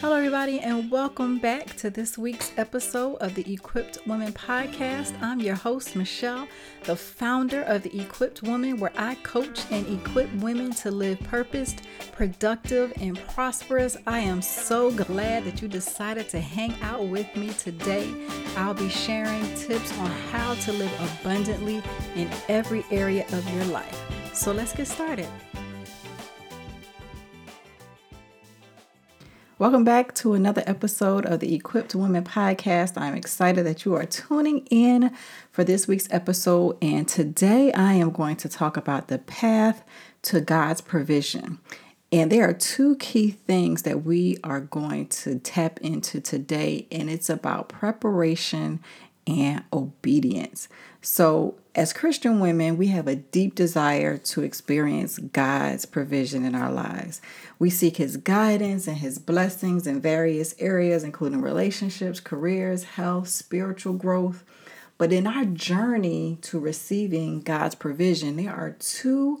Hello, everybody, and welcome back to this week's episode of the Equipped Woman Podcast. I'm your host, Michelle, the founder of the Equipped Woman, where I coach and equip women to live purposed, productive, and prosperous. I am so glad that you decided to hang out with me today. I'll be sharing tips on how to live abundantly in every area of your life. So let's get started. Welcome back to another episode of the Equipped Women Podcast. I'm excited that you are tuning in for this week's episode. And today I am going to talk about the path to God's provision. And there are two key things that we are going to tap into today, and it's about preparation and obedience. So, as Christian women, we have a deep desire to experience God's provision in our lives. We seek His guidance and His blessings in various areas, including relationships, careers, health, spiritual growth. But in our journey to receiving God's provision, there are two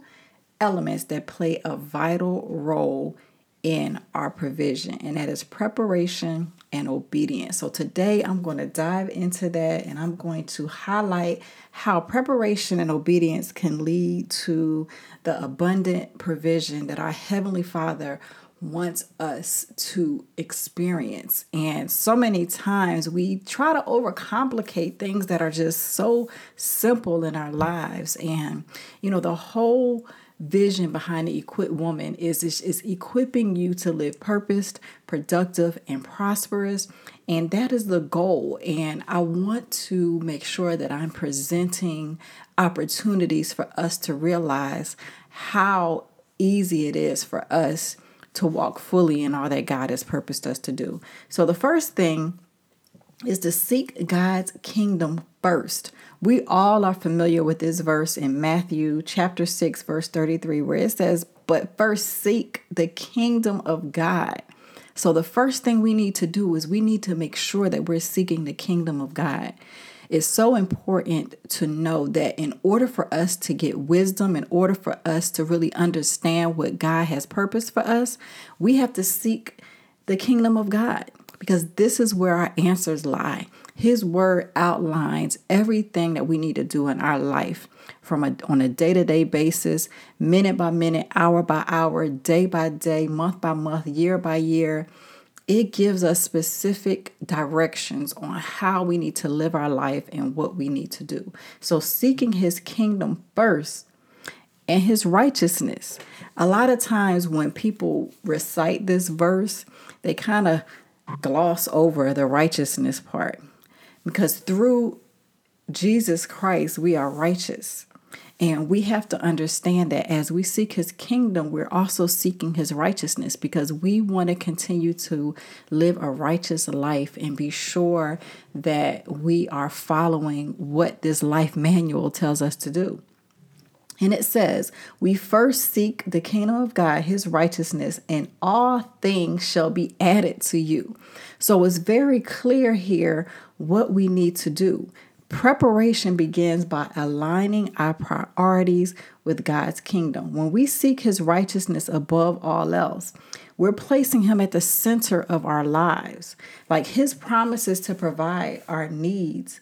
elements that play a vital role in our provision, and that is preparation and obedience. So today I'm going to dive into that and I'm going to highlight how preparation and obedience can lead to the abundant provision that our Heavenly Father wants us to experience. And so many times we try to overcomplicate things that are just so simple in our lives. And, you know, the whole vision behind the Equip woman is, is, equipping you to live purposed, productive, and prosperous. And that is the goal. And I want to make sure that I'm presenting opportunities for us to realize how easy it is for us to walk fully in all that God has purposed us to do. So the first thing is to seek God's kingdom first. We all are familiar with this verse in Matthew chapter 6 verse 33 where it says, "But first seek the kingdom of God." So the first thing we need to do is we need to make sure that we're seeking the kingdom of God. It's so important to know that in order for us to get wisdom, in order for us to really understand what God has purpose for us, we have to seek the kingdom of God because this is where our answers lie. His word outlines everything that we need to do in our life from a, on a day-to-day basis, minute by minute, hour by hour, day by day, month by month, year by year. It gives us specific directions on how we need to live our life and what we need to do. So seeking his kingdom first and his righteousness. A lot of times when people recite this verse, they kind of gloss over the righteousness part because through Jesus Christ, we are righteous. And we have to understand that as we seek his kingdom, we're also seeking his righteousness because we want to continue to live a righteous life and be sure that we are following what this life manual tells us to do. And it says, We first seek the kingdom of God, his righteousness, and all things shall be added to you. So it's very clear here what we need to do. Preparation begins by aligning our priorities with God's kingdom. When we seek his righteousness above all else, we're placing him at the center of our lives. Like his promises to provide our needs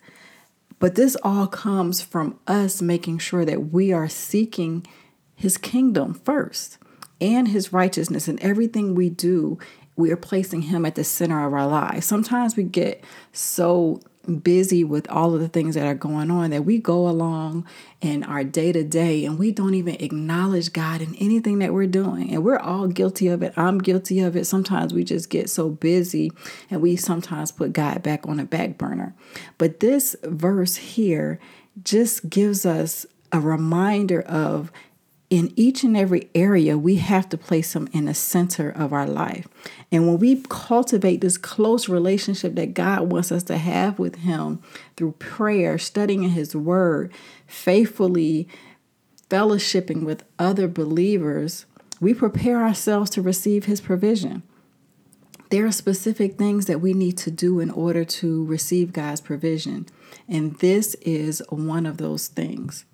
but this all comes from us making sure that we are seeking his kingdom first and his righteousness and everything we do we are placing him at the center of our lives sometimes we get so busy with all of the things that are going on that we go along in our day to day and we don't even acknowledge God in anything that we're doing. And we're all guilty of it. I'm guilty of it. Sometimes we just get so busy and we sometimes put God back on a back burner. But this verse here just gives us a reminder of in each and every area, we have to place Him in the center of our life. And when we cultivate this close relationship that God wants us to have with Him through prayer, studying His Word, faithfully fellowshipping with other believers, we prepare ourselves to receive His provision. There are specific things that we need to do in order to receive God's provision. And this is one of those things.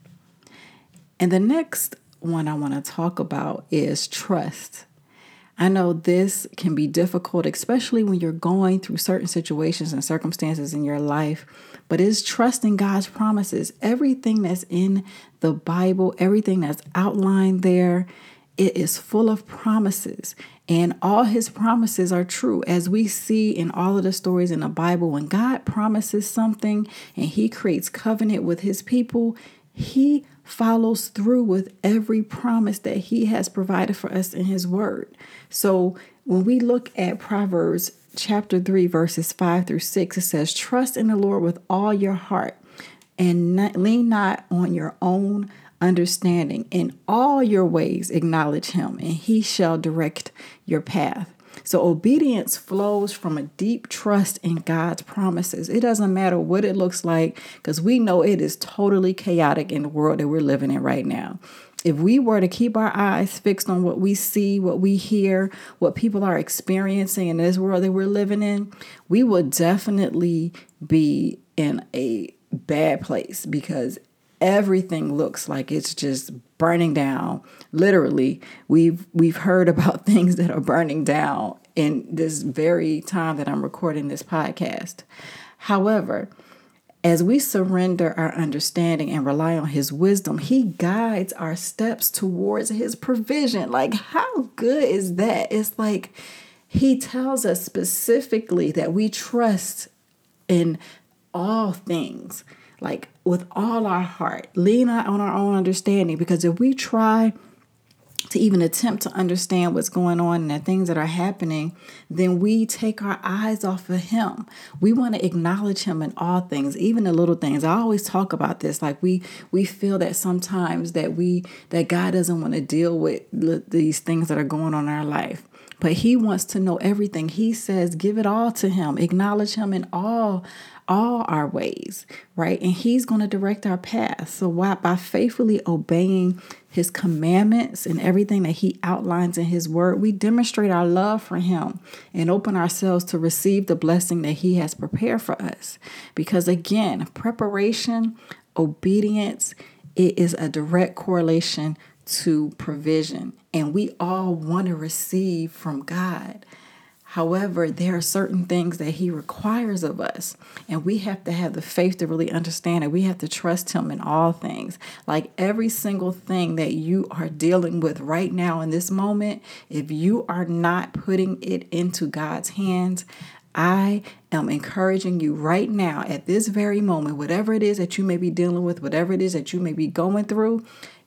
And the next one I want to talk about is trust. I know this can be difficult, especially when you're going through certain situations and circumstances in your life, but it's trusting God's promises. Everything that's in the Bible, everything that's outlined there, it is full of promises. And all his promises are true. As we see in all of the stories in the Bible, when God promises something and he creates covenant with his people, he follows through with every promise that he has provided for us in his word. So when we look at Proverbs chapter 3, verses 5 through 6, it says, Trust in the Lord with all your heart and not, lean not on your own understanding. In all your ways, acknowledge him, and he shall direct your path. So, obedience flows from a deep trust in God's promises. It doesn't matter what it looks like because we know it is totally chaotic in the world that we're living in right now. If we were to keep our eyes fixed on what we see, what we hear, what people are experiencing in this world that we're living in, we would definitely be in a bad place because everything looks like it's just burning down. Literally, we've we've heard about things that are burning down in this very time that I'm recording this podcast. However, as we surrender our understanding and rely on his wisdom, he guides our steps towards his provision. Like how good is that? It's like he tells us specifically that we trust in all things like with all our heart. Lean not on our own understanding because if we try to even attempt to understand what's going on and the things that are happening, then we take our eyes off of Him. We want to acknowledge Him in all things, even the little things. I always talk about this. Like we we feel that sometimes that we that God doesn't want to deal with these things that are going on in our life but he wants to know everything. He says, give it all to him, acknowledge him in all all our ways, right? And He's going to direct our path. So, why, by faithfully obeying His commandments and everything that He outlines in His Word, we demonstrate our love for Him and open ourselves to receive the blessing that He has prepared for us. Because, again, preparation, obedience, it is a direct correlation to provision. And we all want to receive from God. However, there are certain things that He requires of us, and we have to have the faith to really understand it. We have to trust Him in all things. Like every single thing that you are dealing with right now in this moment, if you are not putting it into God's hands, I am encouraging you right now at this very moment, whatever it is that you may be dealing with, whatever it is that you may be going through,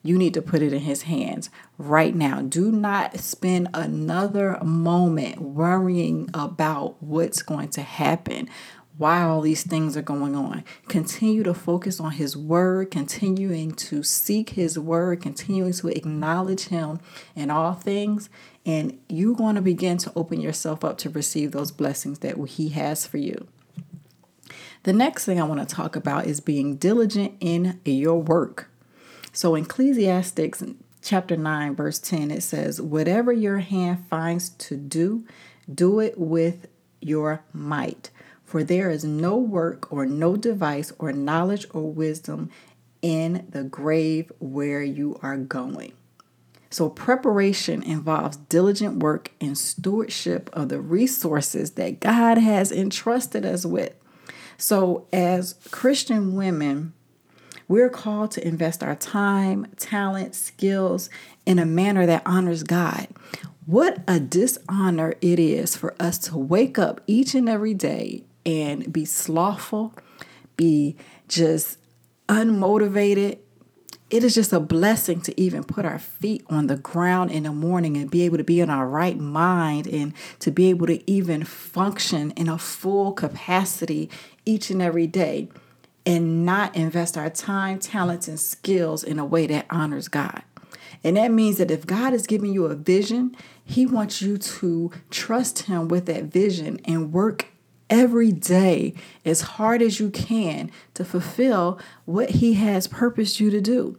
you need to put it in his hands right now. Do not spend another moment worrying about what's going to happen while all these things are going on. Continue to focus on His Word, continuing to seek His Word, continuing to acknowledge Him in all things, and you're going to begin to open yourself up to receive those blessings that He has for you. The next thing I want to talk about is being diligent in your work. So, in Ecclesiastics chapter 9, verse 10, it says, Whatever your hand finds to do, do it with your might. For there is no work or no device or knowledge or wisdom in the grave where you are going. So, preparation involves diligent work and stewardship of the resources that God has entrusted us with. So, as Christian women, we're called to invest our time, talent, skills in a manner that honors God. What a dishonor it is for us to wake up each and every day and be slothful, be just unmotivated. It is just a blessing to even put our feet on the ground in the morning and be able to be in our right mind and to be able to even function in a full capacity each and every day and not invest our time, talents, and skills in a way that honors God. And that means that if God is giving you a vision, He wants you to trust Him with that vision and work every day as hard as you can to fulfill what He has purposed you to do.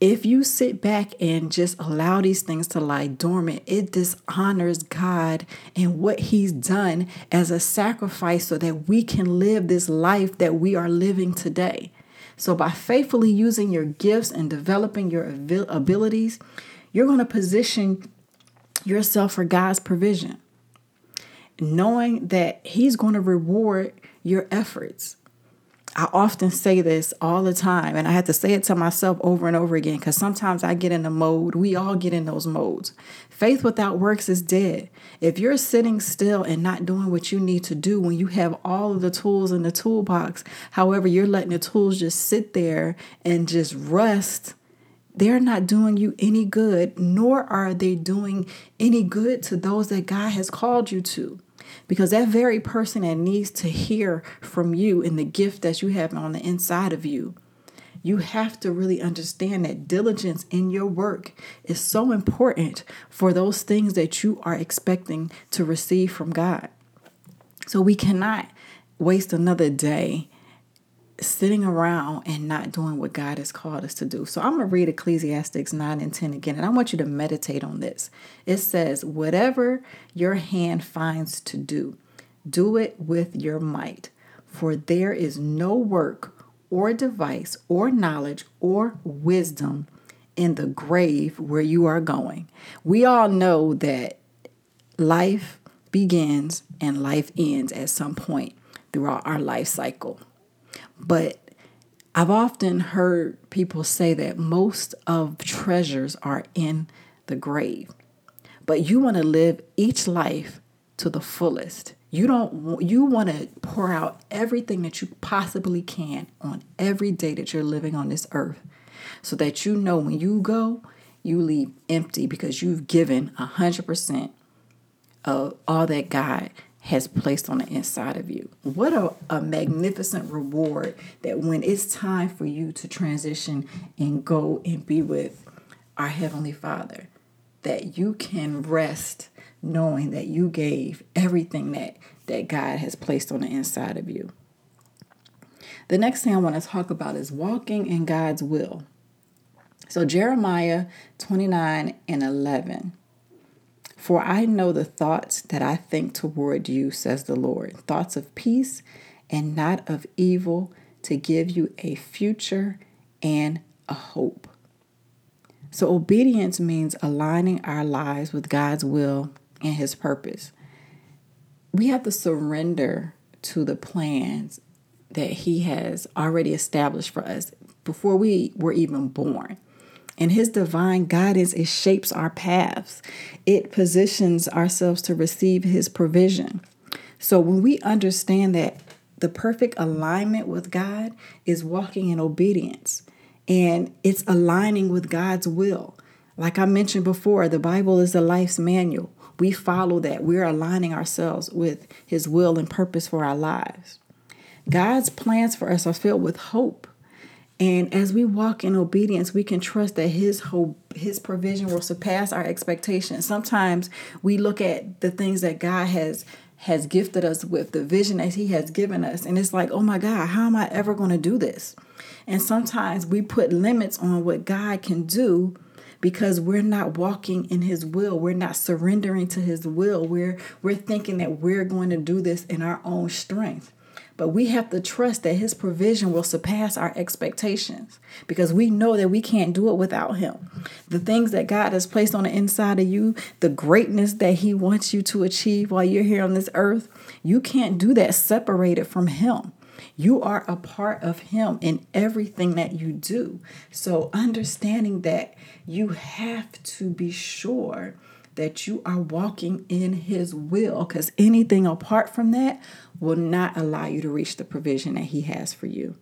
If you sit back and just allow these things to lie dormant, it dishonors God and what He's done as a sacrifice so that we can live this life that we are living today. So, by faithfully using your gifts and developing your abilities, you're going to position yourself for God's provision, knowing that He's going to reward your efforts. I often say this all the time, and I have to say it to myself over and over again because sometimes I get in the mode. We all get in those modes. Faith without works is dead. If you're sitting still and not doing what you need to do when you have all of the tools in the toolbox, however, you're letting the tools just sit there and just rust, they're not doing you any good, nor are they doing any good to those that God has called you to. Because that very person that needs to hear from you and the gift that you have on the inside of you, you have to really understand that diligence in your work is so important for those things that you are expecting to receive from God. So we cannot waste another day sitting around and not doing what God has called us to do. So I'm going to read Ecclesiastics 9 and 10 again, and I want you to meditate on this. It says, Whatever your hand finds to do, do it with your might, for there is no work or device or knowledge or wisdom in the grave where you are going. We all know that life begins and life ends at some point throughout our life cycle. But I've often heard people say that most of treasures are in the grave. But you want to live each life to the fullest. You don't you want to pour out everything that you possibly can on every day that you're living on this earth so that you know when you go, you leave empty because you've given 100% of all that God has placed on the inside of you. What a, a magnificent reward that when it's time for you to transition and go and be with our Heavenly Father, that you can rest knowing that you gave everything that, that God has placed on the inside of you. The next thing I want to talk about is walking in God's will. So, Jeremiah 29 and 11 for I know the thoughts that I think toward you, says the Lord thoughts of peace and not of evil, to give you a future and a hope. So, obedience means aligning our lives with God's will and His purpose. We have to surrender to the plans that He has already established for us before we were even born. And His divine guidance, it shapes our paths, it positions ourselves to receive His provision. So when we understand that the perfect alignment with God is walking in obedience and it's aligning with God's will. Like I mentioned before, the Bible is a life's manual. We follow that. We're aligning ourselves with His will and purpose for our lives. God's plans for us are filled with hope. And as we walk in obedience, we can trust that His hope, His provision will surpass our expectations. Sometimes we look at the things that God has has gifted us with, the vision that He has given us, and it's like, oh my God, how am I ever going to do this? And sometimes we put limits on what God can do because we're not walking in his will we're not surrendering to his will we're we're thinking that we're going to do this in our own strength but we have to trust that His provision will surpass our expectations because we know that we can't do it without Him. The things that God has placed on the inside of you, the greatness that He wants you to achieve while you're here on this earth, you can't do that separated from Him. You are a part of Him in everything that you do. So, understanding that you have to be sure that you are walking in His will because anything apart from that will not allow you to reach the provision that He has for you.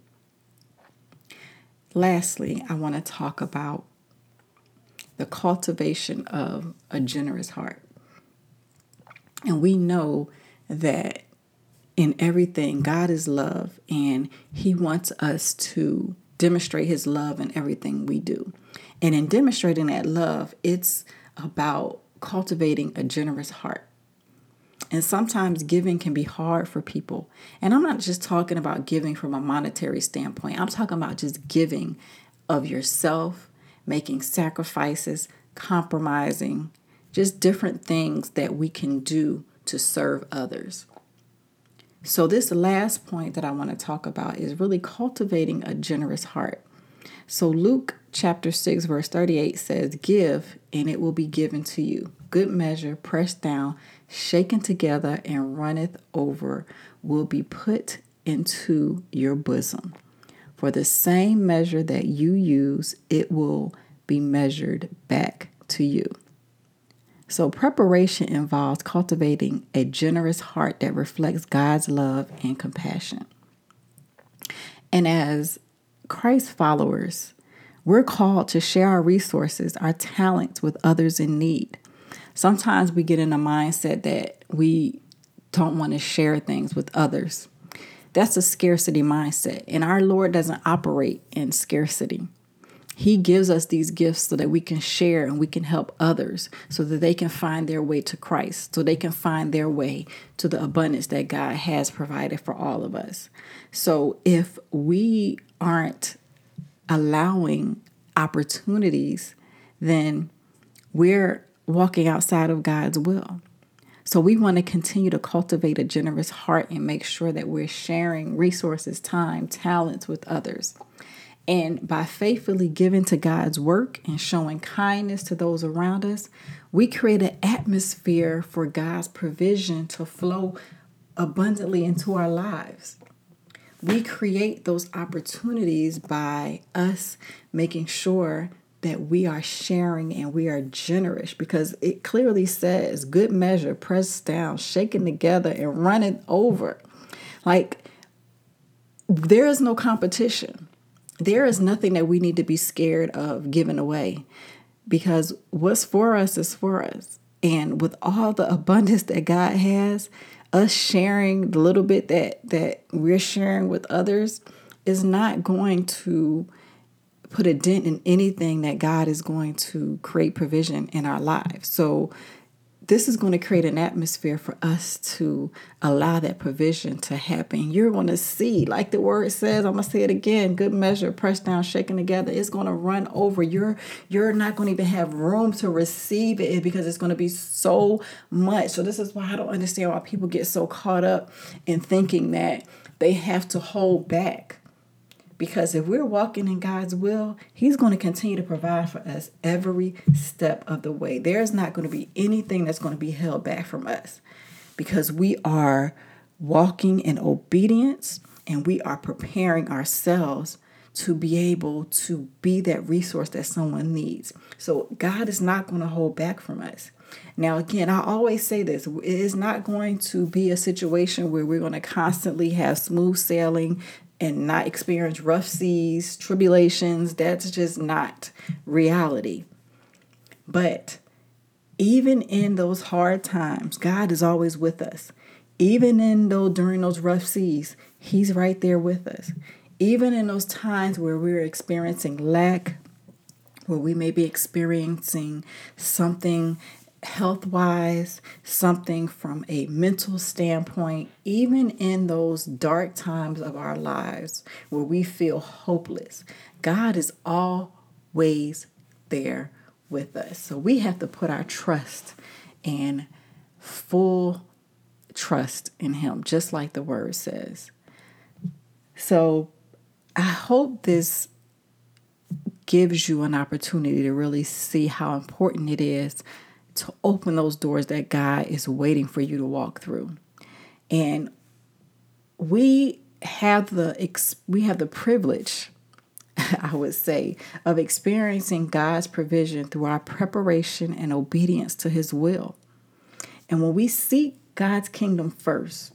Lastly, I want to talk about the cultivation of a generous heart. And we know that in everything, God is love, and He wants us to demonstrate His love in everything we do. And in demonstrating that love, it's about cultivating a generous heart. And sometimes giving can be hard for people. And I'm not just talking about giving from a monetary standpoint, I'm talking about just giving of yourself, making sacrifices, compromising, just different things that we can do to serve others. So, this last point that I want to talk about is really cultivating a generous heart. So, Luke chapter 6, verse 38 says, Give, and it will be given to you. Good measure, pressed down, shaken together, and runneth over, will be put into your bosom. For the same measure that you use, it will be measured back to you. So, preparation involves cultivating a generous heart that reflects God's love and compassion. And as Christ followers, we're called to share our resources, our talents with others in need. Sometimes we get in a mindset that we don't want to share things with others. That's a scarcity mindset, and our Lord doesn't operate in scarcity. He gives us these gifts so that we can share and we can help others so that they can find their way to Christ, so they can find their way to the abundance that God has provided for all of us. So if we aren't allowing opportunities, then we're walking outside of God's will. So we want to continue to cultivate a generous heart and make sure that we're sharing resources, time, talents with others. And by faithfully giving to God's work and showing kindness to those around us, we create an atmosphere for God's provision to flow abundantly into our lives we create those opportunities by us making sure that we are sharing and we are generous because it clearly says good measure, pressed down, shaken together, and running over. Like there is no competition. There is nothing that we need to be scared of giving away because what's for us is for us. And with all the abundance that God has, us sharing the little bit that that we're sharing with others is not going to put a dent in anything that God is going to create provision in our lives. So this is going to create an atmosphere for us to allow that provision to happen. You're going to see, like the word says, I'm going to say it again, good measure, pressed down, shaken together. It's going to run over. You're you're not going to even have room to receive it because it's going to be so much. So this is why I don't understand why people get so caught up in thinking that they have to hold back because if we're walking in God's will, He's going to continue to provide for us every step of the way. There's not going to be anything that's going to be held back from us because we are walking in obedience and we are preparing ourselves to be able to be that resource that someone needs. So God is not going to hold back from us. Now, again, I always say this it is not going to be a situation where we're going to constantly have smooth sailing and not experience rough seas, tribulations. That's just not reality. But even in those hard times, God is always with us. Even in those during those rough seas, He's right there with us. Even in those times where we're experiencing lack, where we may be experiencing something health wise, something from a mental standpoint, even in those dark times of our lives where we feel hopeless, God is always there with us. So we have to put our trust and full trust in Him, just like the word says. So I hope this gives you an opportunity to really see how important it is to open those doors that God is waiting for you to walk through. And we have the we have the privilege I would say of experiencing God's provision through our preparation and obedience to his will. And when we seek God's kingdom first,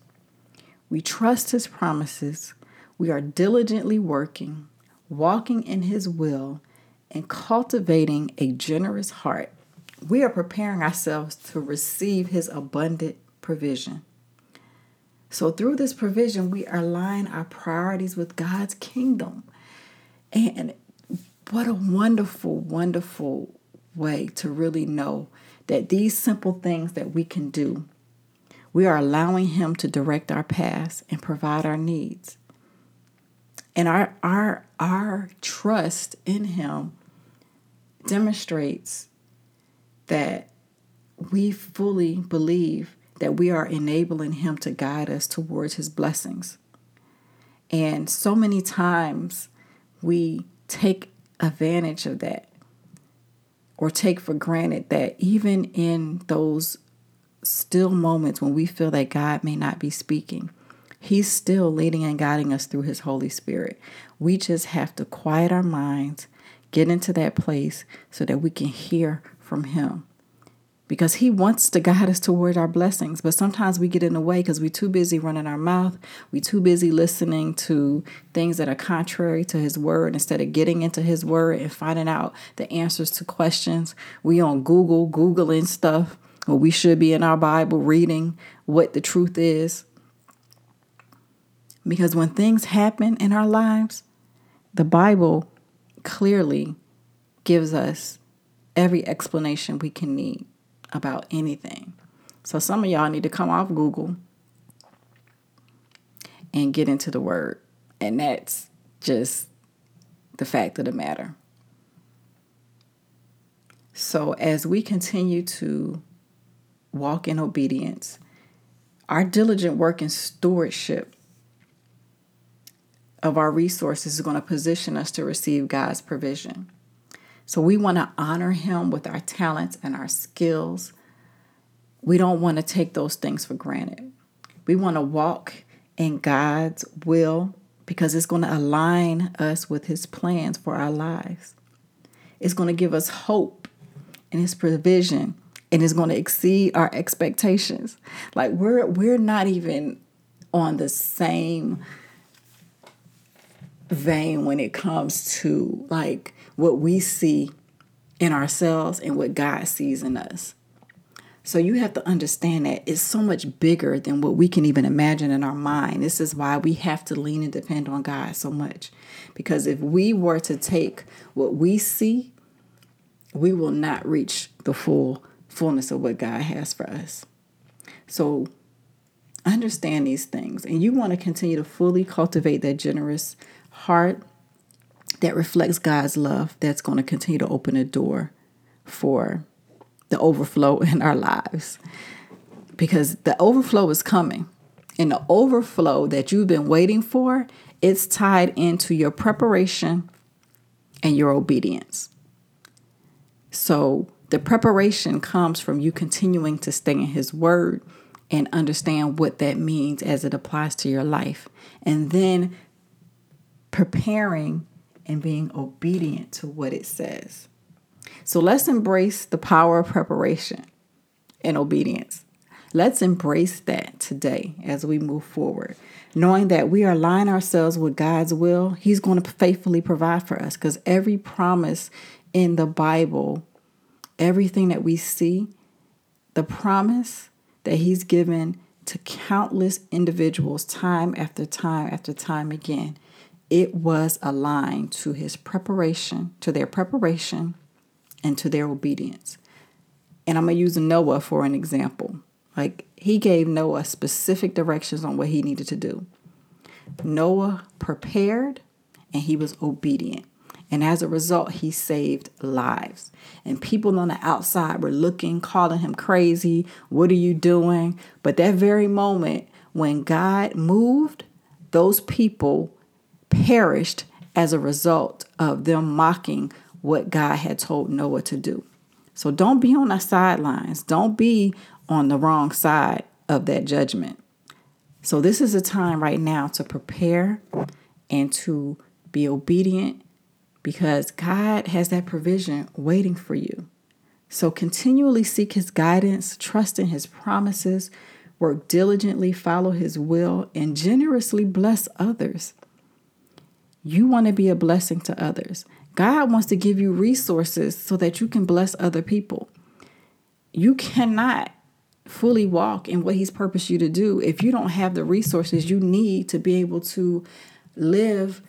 we trust his promises, we are diligently working, walking in his will, and cultivating a generous heart we are preparing ourselves to receive his abundant provision. So, through this provision, we align our priorities with God's kingdom. And what a wonderful, wonderful way to really know that these simple things that we can do, we are allowing Him to direct our paths and provide our needs. And our, our, our trust in Him demonstrates that we fully believe that we are enabling Him to guide us towards His blessings. And so many times we take advantage of that or take for granted that even in those still moments when we feel that God may not be speaking, He's still leading and guiding us through His Holy Spirit. We just have to quiet our minds, get into that place so that we can hear from Him because he wants to guide us toward our blessings. But sometimes we get in the way because we're too busy running our mouth. We're too busy listening to things that are contrary to his word instead of getting into his word and finding out the answers to questions. We on Google, Googling stuff, or we should be in our Bible reading what the truth is. Because when things happen in our lives, the Bible clearly gives us every explanation we can need about anything. So some of y'all need to come off Google and get into the word. And that's just the fact of the matter. So as we continue to walk in obedience, our diligent work and stewardship of our resources is going to position us to receive God's provision. So we want to honor him with our talents and our skills. We don't want to take those things for granted. We want to walk in God's will because it's going to align us with his plans for our lives. It's going to give us hope and his provision and it's going to exceed our expectations. Like we're we're not even on the same vein when it comes to like what we see in ourselves and what God sees in us. So you have to understand that it's so much bigger than what we can even imagine in our mind. This is why we have to lean and depend on God so much. Because if we were to take what we see, we will not reach the full fullness of what God has for us. So understand these things and you want to continue to fully cultivate that generous heart that reflects God's love that's going to continue to open a door for the overflow in our lives. Because the overflow is coming. And the overflow that you've been waiting for, it's tied into your preparation and your obedience. So the preparation comes from you continuing to stay in His Word and understand what that means as it applies to your life. And then preparing and being obedient to what it says. So let's embrace the power of preparation and obedience. Let's embrace that today as we move forward, knowing that we are aligning ourselves with God's will. He's going to faithfully provide for us because every promise in the Bible, everything that we see, the promise that He's given to countless individuals time after time after time again it was aligned to his preparation, to their preparation, and to their obedience. And I'm going to use Noah for an example. Like he gave Noah specific directions on what he needed to do. Noah prepared and he was obedient. And as a result, he saved lives. And people on the outside were looking, calling him crazy. What are you doing? But that very moment when God moved, those people perished as a result of them mocking what God had told Noah to do. So don't be on the sidelines. Don't be on the wrong side of that judgment. So this is a time right now to prepare and to be obedient because God has that provision waiting for you. So continually seek his guidance, trust in his promises, work diligently, follow his will, and generously bless others. You want to be a blessing to others. God wants to give you resources so that you can bless other people. You cannot fully walk in what He's purposed you to do if you don't have the resources you need to be able to live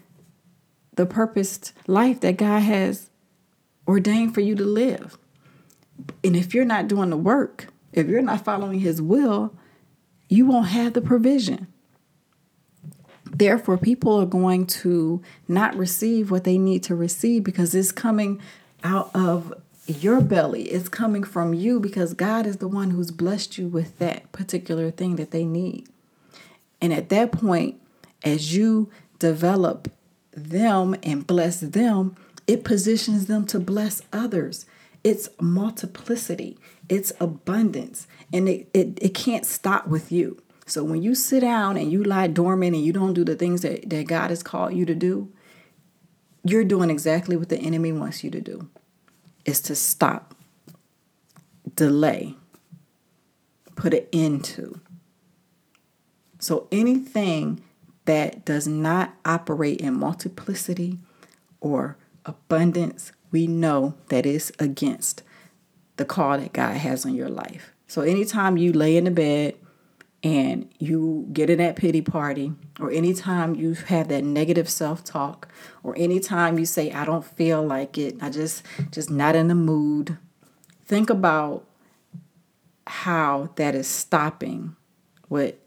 the purposed life that God has ordained for you to live. And if you're not doing the work, if you're not following His will, you won't have the provision. Therefore, people are going to not receive what they need to receive because it's coming out of your belly. It's coming from you because God is the one who's blessed you with that particular thing that they need. And at that point, as you develop them and bless them, it positions them to bless others. It's multiplicity, it's abundance, and it, it, it can't stop with you. So when you sit down and you lie dormant and you don't do the things that, that God has called you to do, you're doing exactly what the enemy wants you to do is to stop, delay, put an end to. So anything that does not operate in multiplicity or abundance, we know that is against the call that God has on your life. So anytime you lay in the bed and you get in that pity party, or anytime you have that negative self-talk, or anytime you say, I don't feel like it, I just just not in the mood, think about how that is stopping what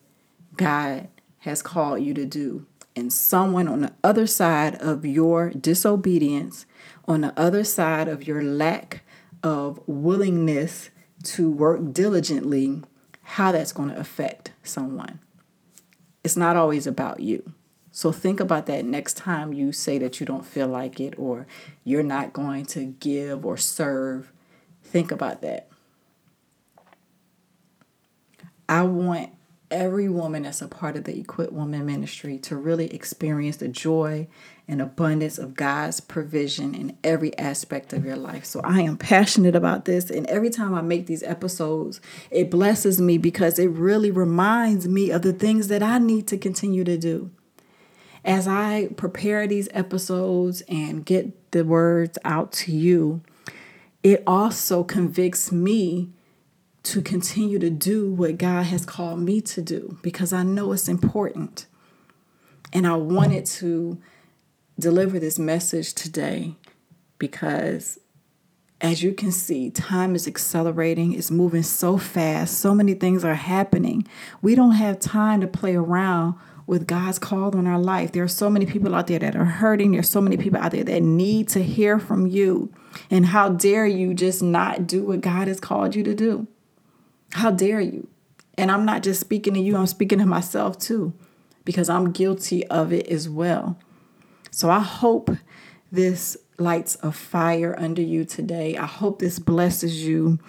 God has called you to do. And someone on the other side of your disobedience, on the other side of your lack of willingness to work diligently, how that's going to affect someone. It's not always about you. So think about that next time you say that you don't feel like it or you're not going to give or serve. Think about that. I want every woman that's a part of the Equip Woman Ministry to really experience the joy and abundance of God's provision in every aspect of your life. So I am passionate about this. And every time I make these episodes, it blesses me because it really reminds me of the things that I need to continue to do. As I prepare these episodes and get the words out to you, it also convicts me to continue to do what God has called me to do because I know it's important. And I wanted to deliver this message today because as you can see, time is accelerating, it's moving so fast, so many things are happening. We don't have time to play around with God's call on our life. There are so many people out there that are hurting. There's so many people out there that need to hear from you. And how dare you just not do what God has called you to do? How dare you? And I'm not just speaking to you, I'm speaking to myself too, because I'm guilty of it as well. So I hope this lights a fire under you today. I hope this blesses you.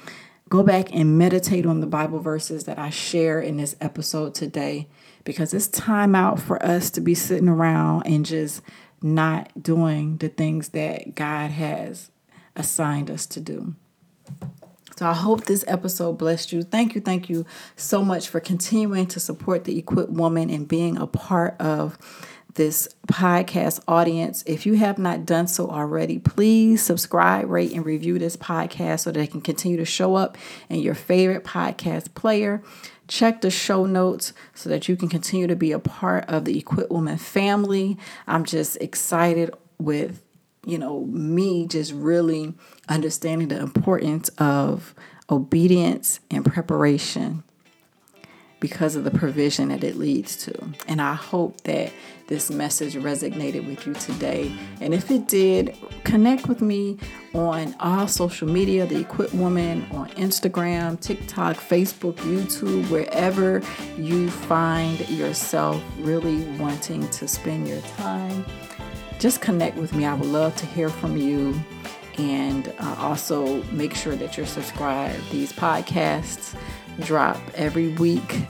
Go back and meditate on the Bible verses that I share in this episode today because it's time out for us to be sitting around and just not doing the things that God has assigned us to do. So I hope this episode blessed you. Thank you, thank you so much for continuing to support the Equipped Woman and being a part of this podcast audience. If you have not done so already, please subscribe, rate, and review this podcast so that it can continue to show up in your favorite podcast player. Check the show notes so that you can continue to be a part of the Equip Woman family. I'm just excited with, you know, me just really understanding the importance of obedience and preparation because of the provision that it leads to. And I hope that this message resonated with you today. And if it did, connect with me on all social media, The Equip Woman, on Instagram, TikTok, Facebook, YouTube, wherever you find yourself really wanting to spend your time. Just connect with me. I would love to hear from you. And uh, also make sure that you're subscribed. These podcasts drop every week.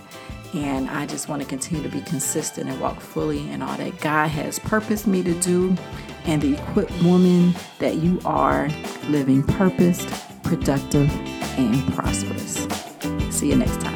And I just want to continue to be consistent and walk fully in all that God has purposed me to do and the equipped woman that you are, living purposed, productive, and prosperous. See you next time.